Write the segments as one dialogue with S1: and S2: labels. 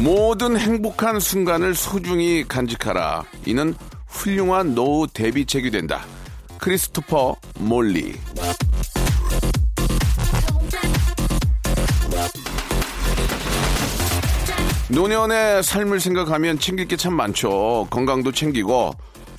S1: 모든 행복한 순간을 소중히 간직하라. 이는 훌륭한 노후 대비책이 된다. 크리스토퍼 몰리. 노년의 삶을 생각하면 챙길 게 참 많죠. 건강도 챙기고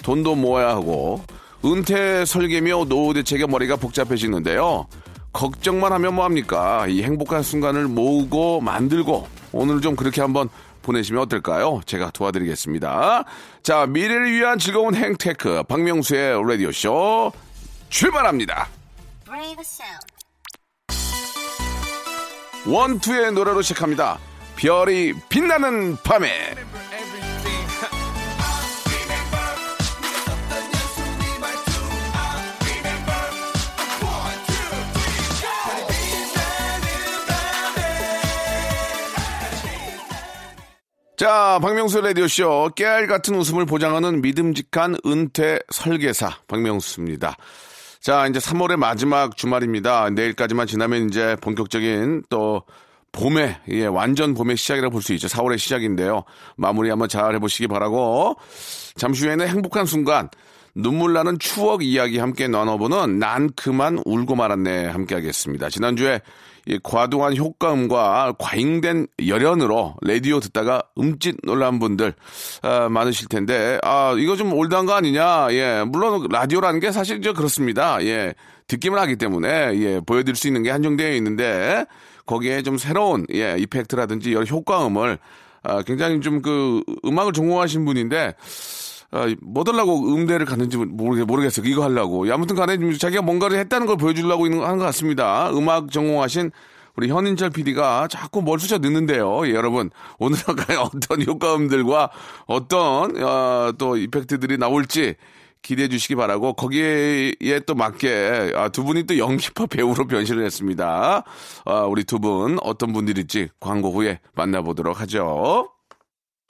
S1: 돈도 모아야 하고 은퇴 설계며 노후 대책에 머리가 복잡해지는데요. 걱정만 하면 뭐합니까? 이 행복한 순간을 모으고 만들고 오늘 좀 그렇게 한번 보내시면 어떨까요? 제가 도와드리겠습니다. 자, 미래를 위한 즐거운 행테크 박명수의 라디오쇼 출발합니다. 원투의 노래로 시작합니다. 별이 빛나는 밤에 자, 박명수 라디오쇼 깨알 같은 웃음을 보장하는 믿음직한 은퇴 설계사 박명수입니다. 자, 이제 3월의 마지막 주말입니다. 내일까지만 지나면 이제 본격적인 또 봄에, 예, 완전 봄의 시작이라 볼수 있죠. 4월의 시작인데요. 마무리 한번 잘 해보시기 바라고. 잠시 후에는 행복한 순간, 눈물 나는 추억 이야기 함께 나눠보는 난 그만 울고 말았네 함께 하겠습니다. 지난주에 이 과도한 효과음과 과잉된 열연으로 라디오 듣다가 음짓 놀란 분들 아, 많으실 텐데 아 이거 좀 올드한 거 아니냐? 예 물론 라디오라는 게 사실 저 그렇습니다. 예 듣기만 하기 때문에 예 보여드릴 수 있는 게 한정되어 있는데 거기에 좀 새로운 예 이펙트라든지 여러 효과음을 아, 굉장히 좀 그 음악을 전공하신 분인데 아, 뭐 달라고 음대를 갔는지 모르겠, 모르겠어요. 이거 하려고. 아무튼 간에 자기가 뭔가를 했다는 걸 보여주려고 있는, 하는 것 같습니다. 음악 전공하신 우리 현인철 PD가 자꾸 뭘 쑤셔 넣는데요. 예, 여러분. 오늘은 어떤 효과음들과 어떤, 어, 또 이펙트들이 나올지 기대해 주시기 바라고 거기에 또 맞게 아, 두 분이 또 연기파 배우로 변신을 했습니다. 아, 우리 두 분 어떤 분들일지 광고 후에 만나보도록 하죠.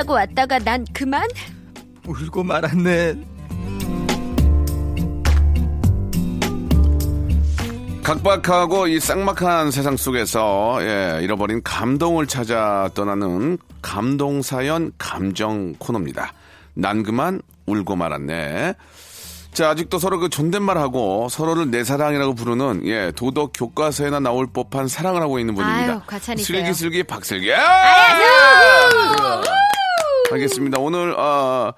S2: 웃자고 왔다가 난 그만?
S3: 울고 말았네.
S1: 각박하고 이 쌍막한 세상 속에서 예, 잃어버린 감동을 찾아 떠나는 감동 사연 감정 코너입니다. 난 그만 울고 말았네. 자, 아직도 서로 그 존댓말하고 서로를 내 사랑이라고 부르는 예, 도덕 교과서에나 나올 법한 사랑을 하고 있는 분입니다.
S2: 아유, 과찬이세요.
S1: 슬기슬기 박슬기. 알겠습니다. 오늘 아,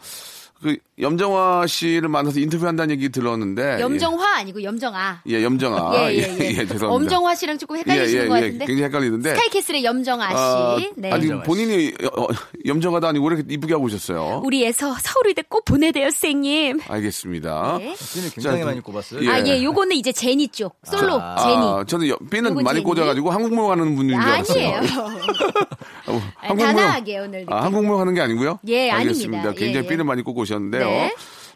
S1: 그 염정화 씨를 만나서 인터뷰한다는 얘기 들었는데
S2: 염정화 아니고 염정아.
S1: 예, 염정아.
S2: 예, 예, 예.
S1: 죄송합니다.
S2: 엄정화 씨랑 조금 헷갈리시는 것 같은데.
S1: 굉장히 헷갈리는데.
S2: 스카이캐슬의 염정아 씨.
S1: 아,
S2: 네.
S1: 아니 본인이 어, 어, 염정아도 아니고 왜 이렇게 이쁘게 하고 오셨어요?
S2: 우리 에서 서울의대 꼭 보내대요, 선생님.
S1: 알겠습니다.
S2: 네.
S3: 삐는 굉장히
S1: 자,
S3: 많이
S1: 그-
S3: 꼽았어요.
S1: 예.
S2: 아, 예, 요거는 이제 제니 쪽. 솔로, 제니.
S1: 아, 저는 여- 삐는 많이
S2: 제니?
S1: 꽂아가지고 한국무용 하는 분인 줄 알았어요.
S2: 아니에요.
S1: 어,
S2: 아니, 단아하게 오늘 느낌.
S1: 아, 한국무용 하는 게 아니고요?
S2: 예,
S1: 알겠습니다.
S2: 아닙니다.
S1: 굉장히
S2: 예, 예.
S1: 삐를 많이 꽂고 오셨는데요.
S2: 네.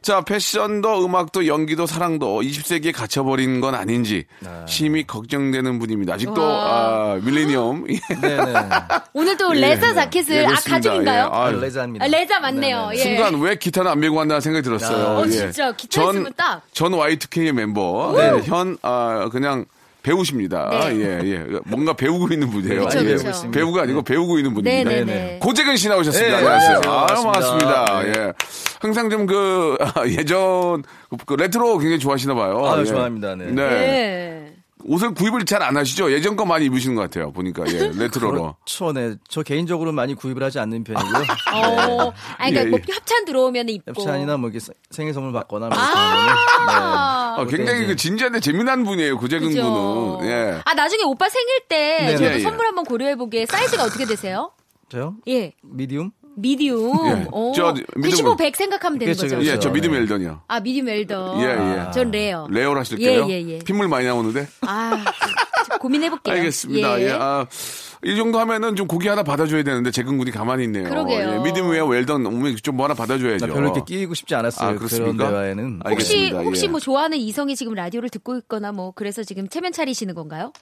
S1: 자, 패션도 음악도 연기도 사랑도 20세기에 갇혀버린 건 아닌지 심히 걱정되는 분입니다. 아직도 아, 밀레니엄. 예.
S3: 네네.
S2: 오늘 또
S1: 예.
S2: 레자 자켓을,
S1: 예,
S2: 아,
S1: 그렇습니다.
S2: 가죽인가요?
S1: 예. 아,
S3: 레자입니다.
S2: 아, 레자 맞네요. 예.
S1: 순간 왜 기타는 안 메고 간다는 생각이 들었어요.
S3: 아,
S2: 어,
S1: 예.
S2: 진짜 기타
S1: 전,
S2: 있으면 딱.
S1: 전 Y2K의 멤버 네, 현 아, 그냥 배우십니다.
S2: 네.
S1: 예, 예. 뭔가 배우고 있는 분이에요.
S2: 그쵸,
S1: 예.
S2: 그쵸.
S1: 배우가 아니고 배우고 있는 분입니다.
S2: 네네네.
S3: 네네.
S1: 고재근 씨 나오셨습니다.
S3: 네,
S1: 안녕하세요. 아, 반갑습니다.
S3: 반갑습니다.
S1: 예. 항상 좀 그, 예전, 그 레트로 굉장히 좋아하시나 봐요.
S3: 아,
S1: 예.
S3: 좋아합니다. 네.
S2: 네.
S1: 옷을 구입을 잘 안 하시죠? 예전 거 많이 입으시는 것 같아요. 보니까 예, 레트로로.
S3: 그렇죠, 네. 저 개인적으로 많이 구입을 하지 않는 편이고요.
S2: 어, 아니, 그러니까
S1: 예,
S2: 뭐
S1: 예.
S2: 협찬 들어오면 입고.
S3: 협찬이나 뭐 이렇게 생- 생일 선물 받거나 뭐
S2: 아,
S1: 아, 굉장히
S3: 이제-
S1: 그 진지한데 재미난 분이에요. 고재근
S2: 그죠.
S1: 군은. 예.
S2: 아, 나중에 오빠 생일 때
S3: 네네.
S2: 저도
S1: 예, 예.
S2: 선물 한번 고려해 보게. 사이즈가 어떻게 되세요?
S3: 저요?
S2: 예.
S3: 미디움?
S2: 미디움.
S1: 예.
S2: 어,
S1: 저,
S2: 95,
S1: 미디움은-
S2: 100 생각하면 되는
S3: 그렇죠,
S2: 거죠.
S3: 그렇죠.
S1: 예, 저 미드
S3: 네.
S1: 웰던이요.
S2: 아, 미디움 웰던.
S1: 예, 예.
S2: 전 레어.
S1: 레어를 하실게요.
S2: 예, 예, 예.
S1: 핏물 많이 나오는데.
S2: 아, 고민해볼게요.
S1: 알겠습니다. 예. 아, 이 정도 하면은 좀 고기 하나 받아줘야 되는데 재근 군이 가만히 있네요.
S2: 그러게요.
S1: 예, 미디움 웨어 웰던 오면 좀 뭐 하나 받아줘야죠.
S3: 나 별로 이렇게 끼고 싶지 않았어요.
S1: 아,
S3: 그런
S1: 그렇습니까?
S3: 대화에는.
S1: 알겠습니다.
S2: 혹시,
S1: 알겠습니다.
S2: 혹시
S1: 예.
S2: 뭐 좋아하는 이성이 지금 라디오를 듣고 있거나 뭐 그래서 지금 체면 차리시는 건가요?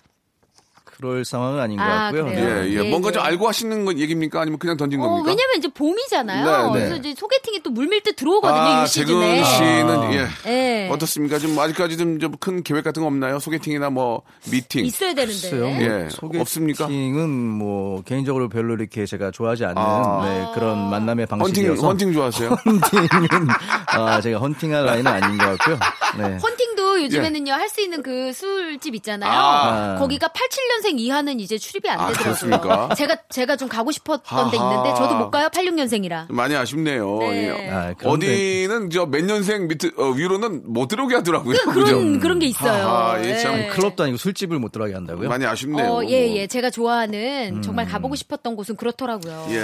S3: 그럴 상황은 아닌 것
S2: 아,
S3: 같고요.
S2: 그래요?
S1: 예, 예.
S2: 예,
S1: 뭔가
S2: 예.
S1: 좀 알고 하시는 건 얘기입니까? 아니면 그냥 던진
S2: 어,
S1: 겁니까?
S2: 왜냐면 이제 봄이잖아요.
S1: 네, 네.
S2: 그래서 이제 소개팅이 또 물밀듯 들어오거든요,
S1: 아. 재근 씨는 예.
S2: 예.
S1: 어떻습니까? 좀 아직까지 좀 큰 계획 같은 거 없나요? 소개팅이나 뭐 미팅.
S2: 있어야 되는데.
S3: 글쎄요. 뭐
S1: 예,
S3: 소개팅은
S1: 없습니까?
S3: 뭐 개인적으로 별로 이렇게 제가 좋아하지 않는
S1: 아.
S3: 네, 그런 만남의
S1: 헌팅
S3: 방식이어서
S1: 헌팅 좋아하세요?
S3: 헌팅은 아, 제가 헌팅할 라인은 아닌 것 같고요. 네.
S2: 헌팅도 요즘에는요 할 수 있는 그 술집 있잖아요.
S1: 예. 아.
S2: 거기가 87년생 이하는 이제 출입이 안
S1: 아,
S2: 되더라고요.
S1: 그렇습니까?
S2: 제가 제가 좀 가고 싶었던 데. 있는데 저도 못 가요. 86년생이라.
S1: 많이 아쉽네요.
S2: 네.
S1: 예.
S3: 아,
S1: 어디는 저 몇 년생 밑 어, 위로는 못 들어오게 하더라고요.
S2: 그 런
S1: 그죠?
S2: 그런 게 있어요.
S1: 하하, 예, 참
S2: 네.
S3: 클럽도 아니고 술집을 못 들어가게 한다고요?
S1: 많이 아쉽네요.
S2: 어, 예, 예. 제가 좋아하는 정말 가보고 싶었던 곳은 그렇더라고요.
S1: 예,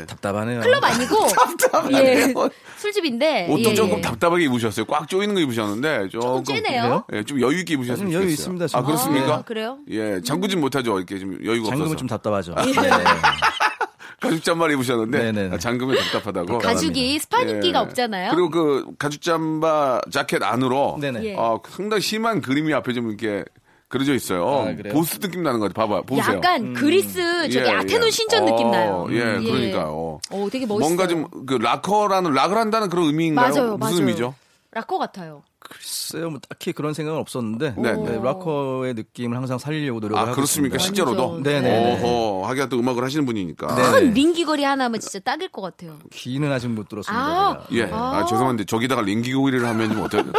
S1: 예.
S3: 답답하네요.
S2: 클럽 아니고 예. 술집인데
S1: 옷도
S2: 예,
S1: 조금
S2: 예.
S1: 답답하게 입으셨어요. 꽉 조이는 거 입으셨는데 조금
S2: 조금 쬐네요.
S1: 예, 좀 여유 있게 입으셨으면
S3: 좀 여유
S1: 좋겠어요.
S3: 있습니다,
S1: 아. 그렇습니까?
S2: 아, 그래요?
S1: 예, 잠그진 못 하죠. 이렇게 좀 여유가 없어서.
S3: 좀 답답하죠.
S2: 예.
S3: 네.
S1: 가죽 잠바를 입으셨는데
S3: 네네네.
S1: 아, 잠금이 답답하다고.
S2: 가죽이 스파니기가
S1: 예.
S2: 없잖아요.
S1: 그리고 그 가죽 잠바 자켓 안으로
S3: 네네.
S2: 예.
S1: 어, 상당히 심한 그림이 앞에 좀 이렇게 그려져 있어요.
S3: 아?
S1: 보스 느낌 나는 것 같아요. 봐봐, 보세요.
S2: 약간 그리스 저기
S1: 예,
S2: 아테논
S1: 예.
S2: 신전 느낌
S1: 어,
S2: 나요.
S1: 예,
S2: 음,
S1: 그러니까요.
S2: 어, 되게 멋있어요.
S1: 뭔가 좀그 락커라는 락을 한다는 그런 의미인가요?
S2: 맞아요,
S1: 무슨
S2: 맞아요.
S1: 의미죠?
S2: 락커 같아요.
S3: 글쎄요, 뭐 딱히 그런 생각은 없었는데
S1: 네.
S3: 네, 락커의 느낌을 항상 살리려고 노력을
S1: 아
S3: 하고
S1: 그렇습니까?
S3: 있습니다.
S1: 실제로도?
S3: 네네네.
S1: 어허, 하기가 또 음악을 하시는 분이니까.
S3: 네.
S2: 큰 링귀걸이 하나 하면 진짜 딱일 것 같아요.
S3: 귀는 아직 못 들었습니다.
S2: 아,
S3: 제가.
S1: 예. 아, 죄송한데 저기다가 링기고리를 하면 좀 어떨?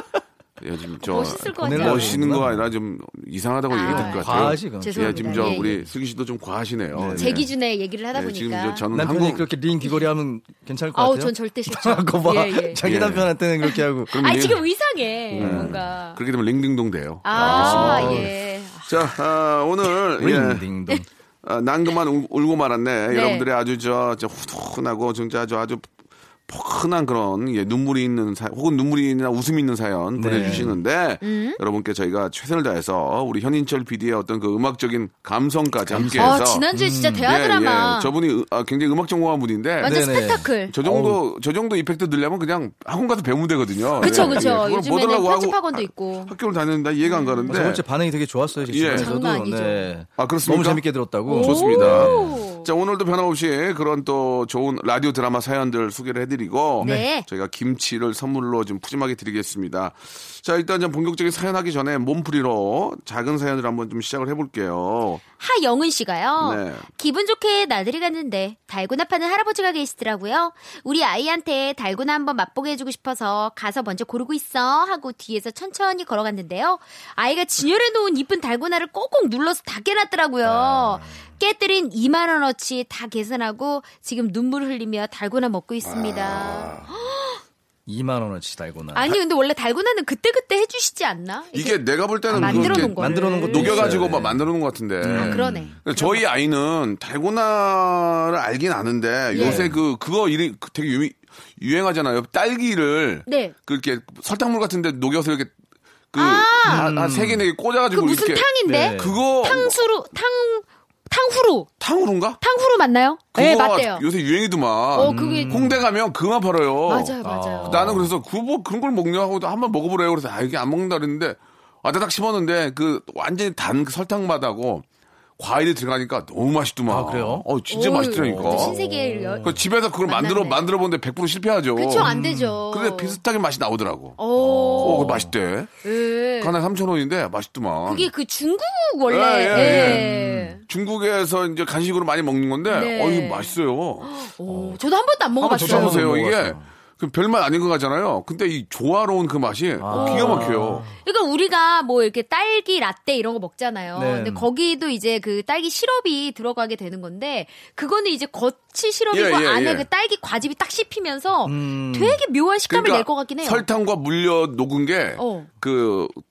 S1: 예, 지금 저
S2: 멋있을 것 같아요.
S1: 멋있는 거 아니라 좀 이상하다고
S2: 아,
S1: 얘기 들을 것 같아요. 예,
S2: 죄송합니다.
S1: 지금 저
S2: 예,
S1: 우리
S2: 예.
S1: 슬기 씨도 좀 과하시네요.
S2: 제
S1: 예.
S2: 기준에 얘기를 하다
S1: 예,
S2: 보니까.
S1: 지금 저 저는
S3: 남편이
S1: 한국
S3: 그렇게 링 귀걸이 하면 괜찮을 것
S2: 아우,
S3: 같아요.
S2: 전 절대 싫죠.
S3: 그거 봐.
S2: 예, 예.
S3: 자기
S1: 예.
S3: 남편한테는 그렇게 하고.
S1: 그럼
S2: 아,
S1: 링-
S2: 지금 이상해. 뭔가.
S1: 그렇게 되면 링딩동 돼요.
S2: 아,
S1: 알겠습니다.
S2: 예.
S1: 자, 아, 오늘 예.
S3: 링딩동.
S1: 아, 난 그만 울- 울고 말았네.
S2: 네.
S1: 여러분들의 아주 저, 저 훈훈하고 진짜 아주 아주 포근한 그런 예, 눈물이 있는 사 혹은 눈물이나 웃음이 있는 사연
S3: 네.
S1: 보내주시는데
S2: 음.
S1: 여러분께 저희가 최선을 다해서 우리 현인철 PD의 어떤 그 음악적인 감성까지 함께해서
S2: 아, 지난주에 진짜 대하
S1: 예,
S2: 드라마.
S1: 예. 저분이 으- 아, 굉장히 음악 전공한 분인데
S2: 완전
S3: 네네.
S2: 스펙타클.
S1: 저 정도 저 정도 effect 넣으려면 그냥 학원 가서 배우면 되거든요.
S2: 그쵸,
S1: 예,
S2: 그쵸.
S1: 예. 그걸 못
S2: 요즘에는
S1: 하려고 하고
S2: 편집 학원도 있고.
S1: 학교를 다니는데 이해가 안 가는데
S3: 저번 주에 반응이 되게 좋았어요. 제
S1: 예.
S2: 장난 아니죠.
S3: 네.
S1: 아, 그렇습니까?
S3: 너무 재밌게 들었다고.
S1: 좋습니다.
S2: 오.
S1: 자, 오늘도 변함없이 그런 또 좋은 라디오 드라마 사연들 소개를 해드리고.
S2: 네.
S1: 저희가 김치를 선물로 좀 푸짐하게 드리겠습니다. 자, 일단 좀 본격적인 사연 하기 전에 몸풀이로 작은 사연을 한번 좀 시작을 해볼게요.
S2: 하영은 씨가요.
S1: 네.
S2: 기분 좋게 나들이 갔는데 달고나 파는 할아버지가 계시더라고요. 우리 아이한테 달고나 한번 맛보게 해주고 싶어서 가서 먼저 고르고 있어 하고 뒤에서 천천히 걸어갔는데요. 아이가 진열해 놓은 이쁜 달고나를 꼭꼭 눌러서 다 깨놨더라고요. 깨뜨린 2만 원 어치 다 계산하고 지금 눈물 흘리며 달고나 먹고 있습니다.
S3: 2만 원어치 달고나.
S2: 아니 근데 원래 달고나는 그때 그때 해주시지 않나?
S1: 이게 내가 볼 때는
S2: 아, 만들어 놓은 거
S3: 만들어 놓은 것도
S1: 녹여가지고. 막 만들어 놓은 것 같은데.
S2: 아, 그러네.
S1: 저희 아이는 달고나를 알긴 아는데
S2: 예.
S1: 요새 그 그거 이름 그 되게 유행, 유행하잖아요. 딸기를
S2: 네.
S1: 그렇게 설탕물 같은데 녹여서 이렇게 그
S2: 아.
S1: 그한세
S2: 개네개그
S1: 꽂아가지고
S2: 무슨
S1: 이렇게
S2: 탕인데?
S3: 네.
S1: 그거
S2: 탕수루 탕 탕후루
S1: 탕후루인가?
S2: 탕후루 맞나요? 네 맞대요.
S1: 요새 유행이더만.
S2: 어 그게
S1: 홍대 가면 그만 팔아요.
S2: 맞아요 맞아요.
S1: 나는 그래서 그 뭐 그런 걸 먹냐 하고 한번 먹어보래요. 그래서 아 이게 안 먹는다 그랬는데 아딱 딱 씹었는데 그 완전히 단 그 설탕 맛하고 과일이 들어가니까 너무 맛있더만.
S3: 아, 그래요?
S1: 어 진짜
S2: 오,
S1: 맛있더라니까.
S2: 또 신세계를 열.
S1: 그 집에서 그걸 만들어. 만들어 보는데 100% 실패하죠.
S2: 그쵸 안 되죠.
S1: 근데 비슷하게 맛이 나오더라고. 어,
S2: 오.
S1: 그거 맛있대.
S2: 예.
S1: 하나에 3,000원인데 맛있더만.
S2: 그게 그 중국 원래.
S1: 예, 예,
S2: 예.
S1: 중국에서 이제 간식으로 많이 먹는 건데
S2: 네.
S1: 어 이거 맛있어요.
S2: 오, 저도 한 번도 안
S1: 한번
S2: 먹어 봤어요.
S1: 드셔보세요.
S3: 한번
S1: 이게
S3: 먹어봤어요.
S1: 그 별맛 아닌 것 같잖아요. 근데 이 조화로운 그 맛이 기가 막혀요.
S2: 그러니까 우리가 뭐 이렇게 딸기 라떼 이런 거 먹잖아요.
S3: 네.
S2: 근데 거기도 이제 그 딸기 시럽이 들어가게 되는 건데 그거는 이제 겉이 시럽이고
S1: 예, 예,
S2: 안에
S1: 예.
S2: 그 딸기 과즙이 딱 씹히면서
S3: 음.
S2: 되게 묘한 식감을
S1: 그러니까
S2: 낼것 같긴 해요.
S1: 설탕과 물려 녹은 게그
S2: 어.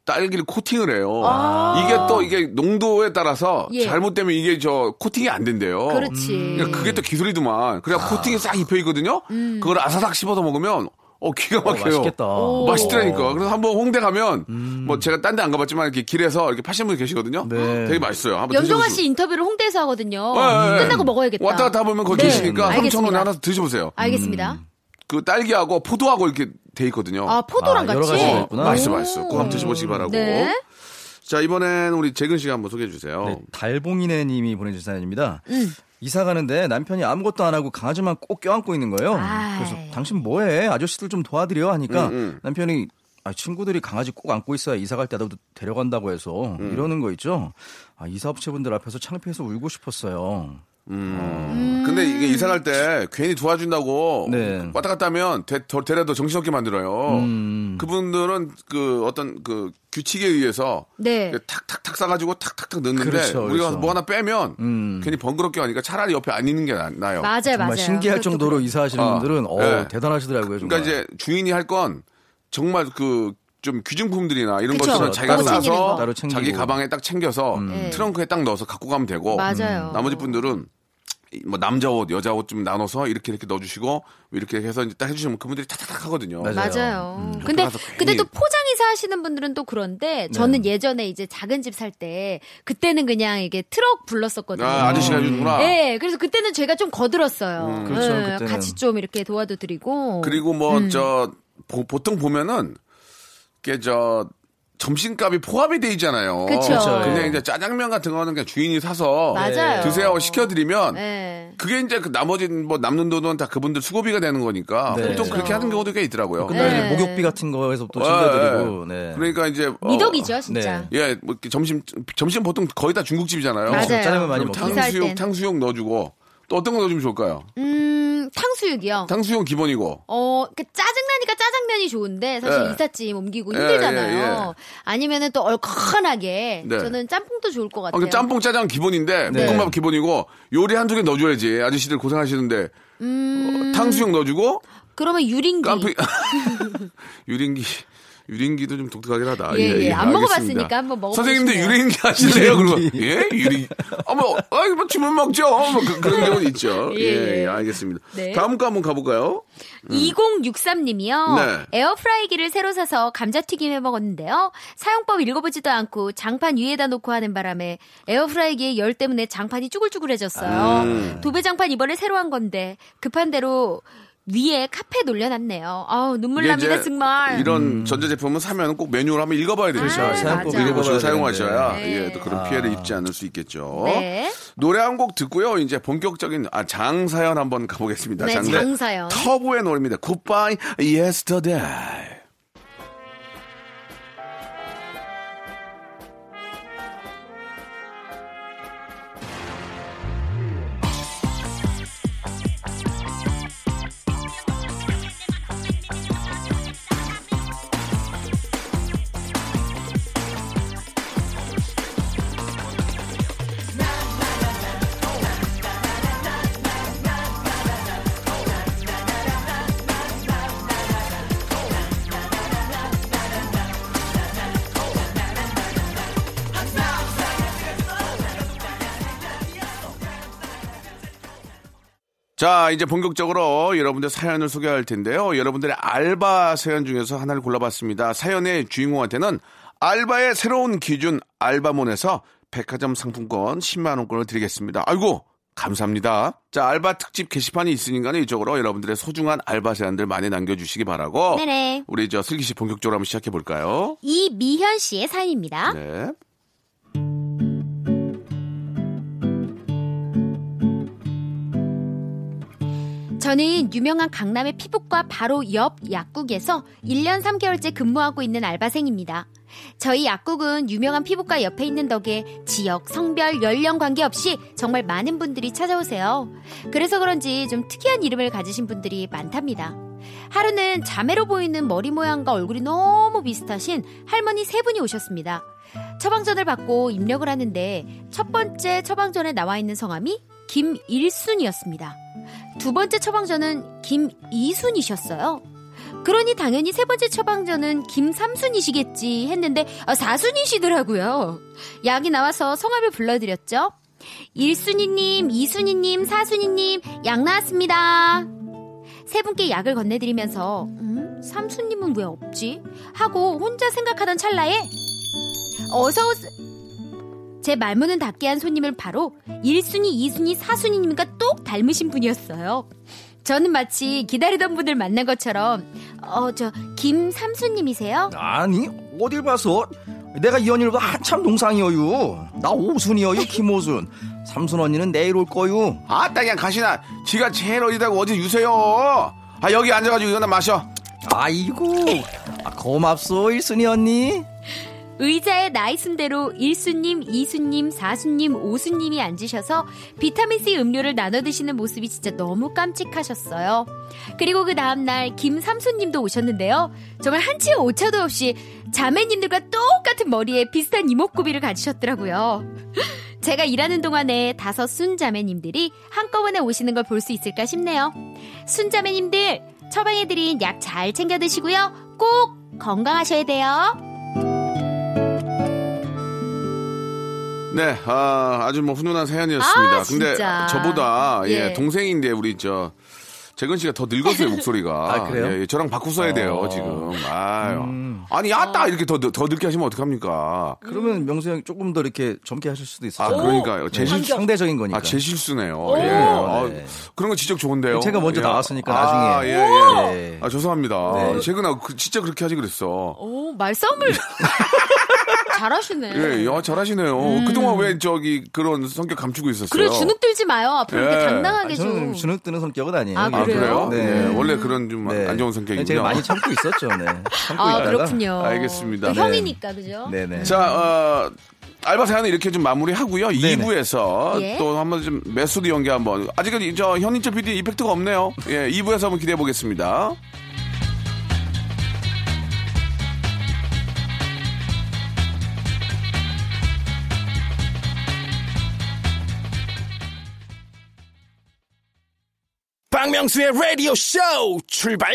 S1: 딸기를 코팅을 해요.
S2: 아.
S1: 이게 또 이게 농도에 따라서
S2: 예.
S1: 잘못되면 이게 저 코팅이 안 된대요.
S2: 그렇지.
S1: 그러니까 그게 또 기술이더만. 그래 코팅이 싹 입혀 있거든요.
S2: 음.
S1: 그걸 아사삭 씹어서 먹으면 어 기가 막혀요.
S3: 맛있겠다.
S2: 오.
S1: 맛있더라니까. 그래서 한번 홍대 가면
S3: 음.
S1: 뭐 제가 딴 데 안 가봤지만 이렇게 길에서 이렇게 파시는 분이 계시거든요.
S3: 네.
S1: 되게 맛있어요. 한번
S2: 연동아
S1: 드셔보시고.
S2: 씨 인터뷰를 홍대에서 하거든요.
S1: 예, 예.
S2: 끝나고 먹어야겠다.
S1: 왔다 갔다 보면 거기
S2: 네.
S1: 계시니까 3,000원에
S2: 알겠습니다.
S1: 하나 드셔보세요.
S2: 알겠습니다.
S1: 그 딸기하고 포도하고 이렇게 돼 있거든요.
S2: 아 포도랑
S3: 아, 여러
S2: 같이.
S3: 있구나.
S1: 맛있어, 맛있어. 꼭 한번 드셔보시기 바라고.
S2: 네.
S1: 자, 이번엔 우리 재근 씨가 한번 소개해 주세요.
S3: 네, 달봉이네 님이 보내주신 사연입니다.
S2: 음.
S3: 이사 가는데 남편이 아무것도 안 하고 강아지만 꼭 껴안고 있는 거예요.
S2: 아이.
S3: 그래서 당신 뭐해? 아저씨들 좀 도와드려 하니까
S1: 음, 음.
S3: 남편이 아, 친구들이 강아지 꼭 안고 있어야 이사 갈 때도 데려간다고 해서
S1: 음.
S3: 이러는 거 있죠. 아, 이사업체분들 앞에서 창피해서 울고 싶었어요.
S1: 음. 근데 이게 이사 갈 때 괜히 도와준다고
S3: 네.
S1: 왔다 갔다 하면 데, 더, 데려도 정신없게 만들어요.
S3: 음.
S1: 그분들은 그 어떤 그 규칙에 의해서
S2: 네.
S1: 탁탁탁 싸가지고 탁탁탁 넣는데
S3: 그렇죠,
S1: 우리가
S3: 그렇죠.
S1: 뭐 하나 빼면
S3: 음.
S1: 괜히 번거롭게 하니까 차라리 옆에 안 있는 게 나, 나요.
S2: 맞아요,
S3: 정말
S2: 맞아요.
S3: 신기할 정도로. 이사하시는
S1: 아,
S3: 분들은 어,
S1: 네.
S3: 대단하시더라고요. 정말.
S1: 그러니까 이제 주인이 할 건 정말 그좀 귀중품들이나 이런
S2: 그쵸.
S1: 것들은 자기가
S3: 챙기고.
S1: 자기 가방에 딱 챙겨서
S2: 네.
S1: 트렁크에 딱 넣어서 갖고 가면 되고
S2: 맞아요.
S1: 나머지 분들은 이 뭐 남자 옷, 여자 옷 좀 나눠서 이렇게 이렇게 넣어주시고 이렇게 해서 이제 딱 해주시면 그분들이 탁탁탁 하거든요.
S3: 맞아요.
S2: 맞아요.
S1: 음,
S2: 근데 근데 또 포장 이사 하시는 분들은 또 그런데 저는 예전에 이제 작은 집 살 때 그때는 그냥 이게 트럭 불렀었거든요.
S1: 아, 아저씨가 해주는구나.
S2: 네, 그래서 그때는 제가 좀 거들었어요.
S3: 그렇죠,
S2: 네,
S3: 그때는.
S2: 같이 좀 이렇게 도와도 드리고.
S1: 그리고 뭐
S2: 음.
S1: 저 보통 보면은 이게 저 점심값이 포함이 돼 있잖아요.
S2: 그쵸.
S3: 그쵸,
S1: 근데
S3: 예.
S1: 이제 짜장면 같은 거는 그냥 주인이 사서
S2: 맞아요.
S1: 드세요 하고 시켜드리면
S2: 네.
S1: 그게 이제 그 나머지 뭐 남는 돈은 다 그분들 수고비가 되는 거니까
S3: 네.
S1: 보통 그렇게 하는 경우도 꽤 있더라고요.
S3: 근데
S2: 네.
S3: 이제 목욕비 같은 거에서 또
S1: 예,
S3: 챙겨드리고.
S1: 예.
S3: 네.
S1: 그러니까 이제 어,
S2: 미덕이죠, 진짜.
S3: 네.
S1: 예, 뭐 이렇게 점심 점심 보통 거의 다 중국집이잖아요.
S2: 맞아요.
S3: 짜장면 많이.
S2: 이사할
S1: 탕수육
S2: 땐.
S1: 탕수육 넣어주고 또 어떤 거 넣어주면 좋을까요?
S2: 음, 탕수육이요.
S1: 탕수육 기본이고
S2: 어, 그 짜증나니까 짜장면이 좋은데 사실
S1: 예.
S2: 이삿짐 옮기고
S1: 예,
S2: 힘들잖아요.
S1: 예, 예.
S2: 아니면은 또 얼큰하게
S1: 네.
S2: 저는 짬뽕도 좋을 것
S1: 아,
S2: 같아요.
S1: 그 짬뽕 짜장 기본인데
S3: 네.
S1: 볶음밥 기본이고 요리 한두 개 넣어줘야지 아저씨들 고생하시는데
S2: 음.
S1: 어, 탕수육 넣어주고
S2: 그러면 유린기.
S1: 깜피 유린기 유린기도 좀 독특하긴 하다.
S2: 예, 예. 안
S1: 알겠습니다.
S2: 먹어봤으니까 한번 먹어보고
S1: 선생님도. 유린기 하실래요? 그리고 예, 유린. 어머, 아이 뭐 주문 먹죠. 뭐 그, 런 경우는 있죠.
S2: 예,
S1: 예,
S2: 예.
S1: 예, 알겠습니다.
S2: 네.
S1: 다음 거 한번 가볼까요?
S2: 2063님이요.
S1: 네.
S2: 에어프라이기를 새로 사서 감자튀김 해 먹었는데요. 사용법 읽어보지도 않고 장판 위에다 놓고 하는 바람에 에어프라이기의 열 때문에 장판이 쭈글쭈글해졌어요.
S1: 음.
S2: 도배장판 이번에 새로 한 건데 급한 대로 위에 카페 놀려놨네요. 아우 눈물 납니다 정말.
S1: 이런 전자제품은 사면 꼭 매뉴얼 한번 읽어봐야 되죠.
S2: 아,
S3: 사용법.
S1: 읽어보시고 사용하셔야
S2: 되는데.
S1: 예, 또 그런
S3: 아.
S1: 피해를 입지 않을 수 있겠죠.
S2: 네.
S1: 노래 한 곡 듣고요. 이제 본격적인 아, 장사연 한번 가보겠습니다.
S2: 네,
S1: 장사-
S2: 장사연.
S1: 터보의 노래입니다. Goodbye Yesterday. 자, 이제 본격적으로 여러분들 사연을 소개할 텐데요. 여러분들의 알바 사연 중에서 하나를 골라봤습니다. 사연의 주인공한테는 알바의 새로운 기준 알바몬에서 백화점 상품권 10만원권을 드리겠습니다. 아이고! 감사합니다. 자, 알바 특집 게시판이 있으니까 이쪽으로 여러분들의 소중한 알바 사연들 많이 남겨주시기 바라고.
S2: 네네.
S1: 우리 저 슬기 씨 본격적으로 한번 시작해 볼까요?
S2: 이미현 씨의 사연입니다.
S1: 네.
S2: 저는 유명한 강남의 피부과 바로 옆 약국에서 1년 3개월째 근무하고 있는 알바생입니다. 저희 약국은 유명한 피부과 옆에 있는 덕에 지역, 성별, 연령 관계없이 정말 많은 분들이 찾아오세요. 그래서 그런지 좀 특이한 이름을 가지신 분들이 많답니다. 하루는 자매로 보이는 머리 모양과 얼굴이 너무 비슷하신 할머니 세 분이 오셨습니다. 처방전을 받고 입력을 하는데 첫 번째 처방전에 나와 있는 성함이 김일순이었습니다. 두 번째 처방전은 김이순이셨어요. 그러니 당연히 세 번째 처방전은 김삼순이시겠지 했는데 아, 사순이시더라고요. 약이 나와서 성함을 불러드렸죠. 일순이님, 이순이님, 사순이님 약 나왔습니다. 세 분께 약을 건네드리면서 음? 삼순님은 왜 없지? 하고 혼자 생각하던 찰나에 어서 오세... 제 말문은 닫게 한 손님은 바로 1순위, 2순위, 4순위님과 똑 닮으신 분이었어요. 저는 마치 기다리던 분을 만난 것처럼 어, 저 김삼순님이세요?
S3: 아니 어딜 봐서? 내가 이 언니보다 한참 동상이어요. 나 오순이어요 김오순. 삼순 언니는 내일 올 거요.
S1: 아따 그냥 가시나. 지가 제일 어리다고 어디 유세요? 아 여기 앉아가지고 이거나 마셔.
S3: 아이고 아, 고맙소 일순이 언니
S2: 의자에 나이 순대로 1수님, 2수님, 4수님, 5수님이 앉으셔서 비타민C 음료를 나눠 드시는 모습이 진짜 너무 깜찍하셨어요. 그리고 그 다음날 김삼수님도 오셨는데요. 정말 한치 오차도 없이 자매님들과 똑같은 머리에 비슷한 이목구비를 가지셨더라고요. 제가 일하는 동안에 다섯 순자매님들이 한꺼번에 오시는 걸 볼 수 있을까 싶네요. 순자매님들, 처방해드린 약 잘 챙겨 드시고요. 꼭 건강하셔야 돼요.
S1: 네, 아, 아주 뭐 훈훈한 사연이었습니다.
S2: 아,
S1: 근데. 저보다 예,
S2: 예.
S1: 동생인데 우리 저 재근 씨가 더 늙었어요 목소리가.
S3: 아, 그래요?
S1: 예, 예, 저랑 바꿔 써야 돼요
S3: 어.
S1: 지금. 아유.
S3: 음.
S1: 아니 야따 이렇게 더더 늙게 하시면 어떡합니까?
S3: 그러면 명수 형이 조금 더 이렇게 젊게 하실 수도
S1: 아
S3: 있어요
S1: 그러니까요. 제 실,
S3: 상대적인 거니까
S1: 아, 제 실수네요.
S3: 오.
S1: 예. 아,
S3: 네.
S1: 그런 거 지적 좋은데요.
S3: 제가 먼저
S1: 예.
S3: 나왔으니까
S1: 아,
S3: 나중에.
S1: 예, 예.
S3: 네.
S1: 아, 죄송합니다.
S3: 네.
S1: 재근아, 그, 진짜 그렇게 하지 그랬어.
S2: 오, 말싸움을 잘하시네.
S1: 예, 야, 잘하시네요. 그동안 왜 저기 그런 성격 감추고 있었어요?
S2: 음. 그래 주눅 들지 마요. 앞으로 이렇게
S1: 예.
S2: 당당하게
S3: 아,
S2: 좀.
S3: 저는 주눅 드는 성격은 아니에요
S2: 아,
S1: 아, 그래요?
S3: 네.
S1: 네. 원래 그런 좀안
S2: 네.
S1: 좋은 성격이군요.
S3: 제가 많이 참고 있었죠 네. 참고
S2: 아
S3: 있다가
S2: 그렇군요.
S1: 알겠습니다.
S2: 또
S1: 네.
S2: 형이니까 그죠?
S3: 네네
S1: 자, 어, 알바 사연은 이렇게 좀 마무리하고요.
S3: 네네.
S1: 2부에서
S2: 예.
S1: 또 한번 좀 메소드 연기 한번. 아직은 저 현인철 PD effect가 없네요. 예, 2부에서 한번 기대해 보겠습니다.
S4: 박명수의 라디오 쇼 출발!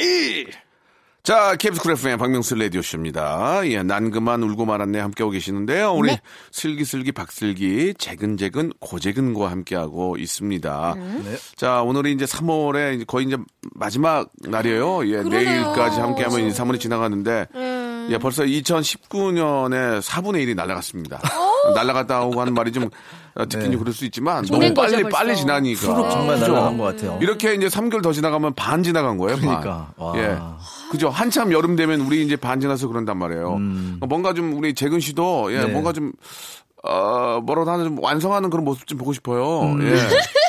S1: 자, KBS 쿨 FM 박명수 라디오 쇼입니다. 예, 난 그만 울고 말았네 함께하고 계시는데요. 우리
S2: 네.
S1: 슬기슬기 박슬기 재근재근 고재근과 함께하고 있습니다.
S2: 음.
S1: 자, 오늘이 이제 3월에 이제 거의 이제 마지막 날이에요. 예,
S2: 그러네요.
S1: 내일까지 함께하면 이제 3월이 지나가는데
S2: 음.
S1: 예, 벌써 2019년에 4분의 1이 날아갔습니다. 날아갔다 오고 하는 말이 좀 어, 듣긴 좀 그럴 수 있지만 너무
S2: 보낸 거죠,
S1: 빨리
S2: 벌써.
S1: 빨리 지나니까.
S3: 후룩 정말
S1: 그죠?
S3: 날아간 것 같아요
S1: 이렇게 이제 3개월 더 지나가면 반 지나간 거예요.
S3: 그러니까.
S1: 반.
S3: 와.
S1: 예. 그죠. 한참 여름 되면 우리 이제 반 지나서 그런단 말이에요. 뭔가 좀 우리 재근 씨도 예,
S3: 음. 네.
S1: 뭔가 좀 어, 뭐라도 하나 좀 완성하는 그런 모습 좀 보고 싶어요.
S3: 음.
S1: 예.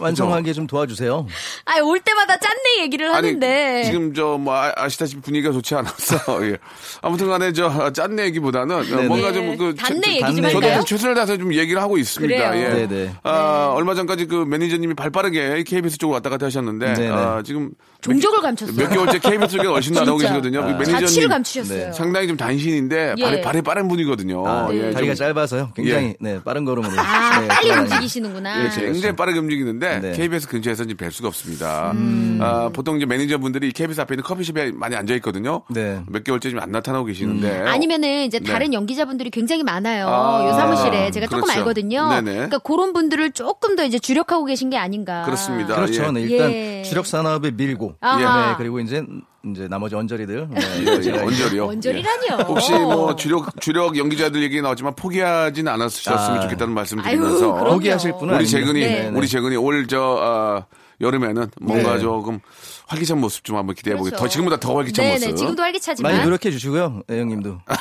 S3: 완성하게 좀 도와주세요
S2: 아, 올 때마다 짠내 얘기를 하는데.
S1: 지금 저 뭐 아시다시피 분위기가 좋지 않아서 예. 아무튼 간에 저 짠내 얘기보다는 어,
S3: 네네.
S1: 뭔가
S2: 네.
S1: 좀그
S2: 단내 얘기 좀.
S1: 저도? 좀 최선을 다해서 좀 얘기를 하고 있습니다.
S2: 그래요.
S1: 예.
S3: 네네.
S1: 아, 얼마 전까지 그 매니저님이 발 빠르게 KBS 쪽으로 왔다 갔다 하셨는데
S3: 네네.
S1: 아, 지금
S2: 종족을 감췄어요.
S1: 몇 개월째 KBS 쪽에 얼씬 나오고
S2: 진짜.
S1: 계시거든요. 그
S2: 자취를
S1: 매니저님
S2: 감추셨어요.
S3: 네.
S1: 상당히 좀 단신인데
S2: 예.
S1: 발이, 발이 빠른 분이거든요.
S3: 아,
S1: 예,
S3: 다리가
S1: 좀-
S3: 짧아서요 굉장히 네, 빠른 걸음으로
S2: 아,
S3: 네,
S2: 빨리. 움직이시는구나.
S1: 예, 굉장히 빠르게 움직이는데
S3: 네.
S1: KBS 근처에서 이제 뵐 수가 없습니다.
S2: 음.
S1: 아, 보통 이제 매니저분들이 KBS 앞에 있는 커피숍에 많이 앉아 있거든요.
S3: 네.
S1: 몇 개월째 좀안 나타나고 계시는데
S2: 아니면은 이제
S1: 네.
S2: 다른 연기자분들이 굉장히 많아요.
S1: 아,
S2: 요 사무실에 제가 조금
S1: 그렇죠.
S2: 알거든요.
S1: 네네.
S2: 그러니까 그런 분들을 조금 더 이제 주력하고 계신 게 아닌가.
S1: 그렇습니다.
S3: 그렇죠
S1: 예.
S3: 네, 일단
S2: 예.
S3: 주력 산업에 밀고. 네, 그리고 이제 이제 나머지 언저리들 네,
S1: 예, 예, 언저리요. 예. 혹시 뭐 주력 주력 연기자들 얘기 나왔지만 포기하지는 않으셨으면
S3: 아.
S1: 좋겠다는 말씀
S2: 아유,
S1: 드리면서
S2: 그럼요.
S3: 포기하실 분은
S1: 우리. 재근이
S2: 네.
S1: 우리 재근이 올저 어, 여름에는 뭔가
S3: 네.
S1: 조금 활기찬 모습 좀 한번 기대해 보게.
S2: 그렇죠.
S1: 더 지금보다 더 활기찬
S2: 네네,
S1: 모습.
S2: 지금도 활기차지만.
S3: 많이 노력해 주시고요 네, 형님도 네.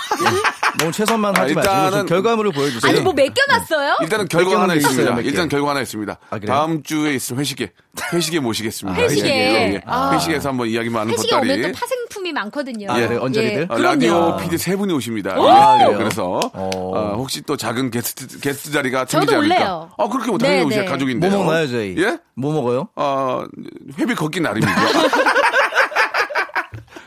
S3: 너무 최선만
S1: 아,
S3: 하지 마시고
S1: 일단은-
S3: 좀 결과물을 보여주세요
S2: 아니 뭐 맡겨놨어요?
S1: 일단은 결과 하나 있습니다. 일단 결과 하나 있습니다.
S3: 아?
S1: 다음 주에 있을 회식에 회식에 모시겠습니다.
S2: 회식에.
S1: 예, 예.
S2: 아.
S1: 회식에서 한번 이야기 많은
S2: 회식에
S1: 보따리.
S2: 오면 또 파생품이 많거든요.
S3: 아, 그래요? 언저리들?
S1: 어,
S2: 그럼요.
S1: 라디오 PD 세 분이 오십니다.
S3: 아,
S1: 예? 그래서
S3: 어.
S1: 어, 혹시 또 작은 게스트 게스트 자리가
S2: 저도
S1: 생기지 않을까?
S2: 올래요.
S1: 아 그렇게 뭐 당연히
S2: 네,
S1: 오실
S2: 네.
S1: 가족인데.
S3: 뭐 먹나요 저희?
S1: 예?
S3: 뭐 먹어요?
S1: 어, 회비 걷기 나름이죠.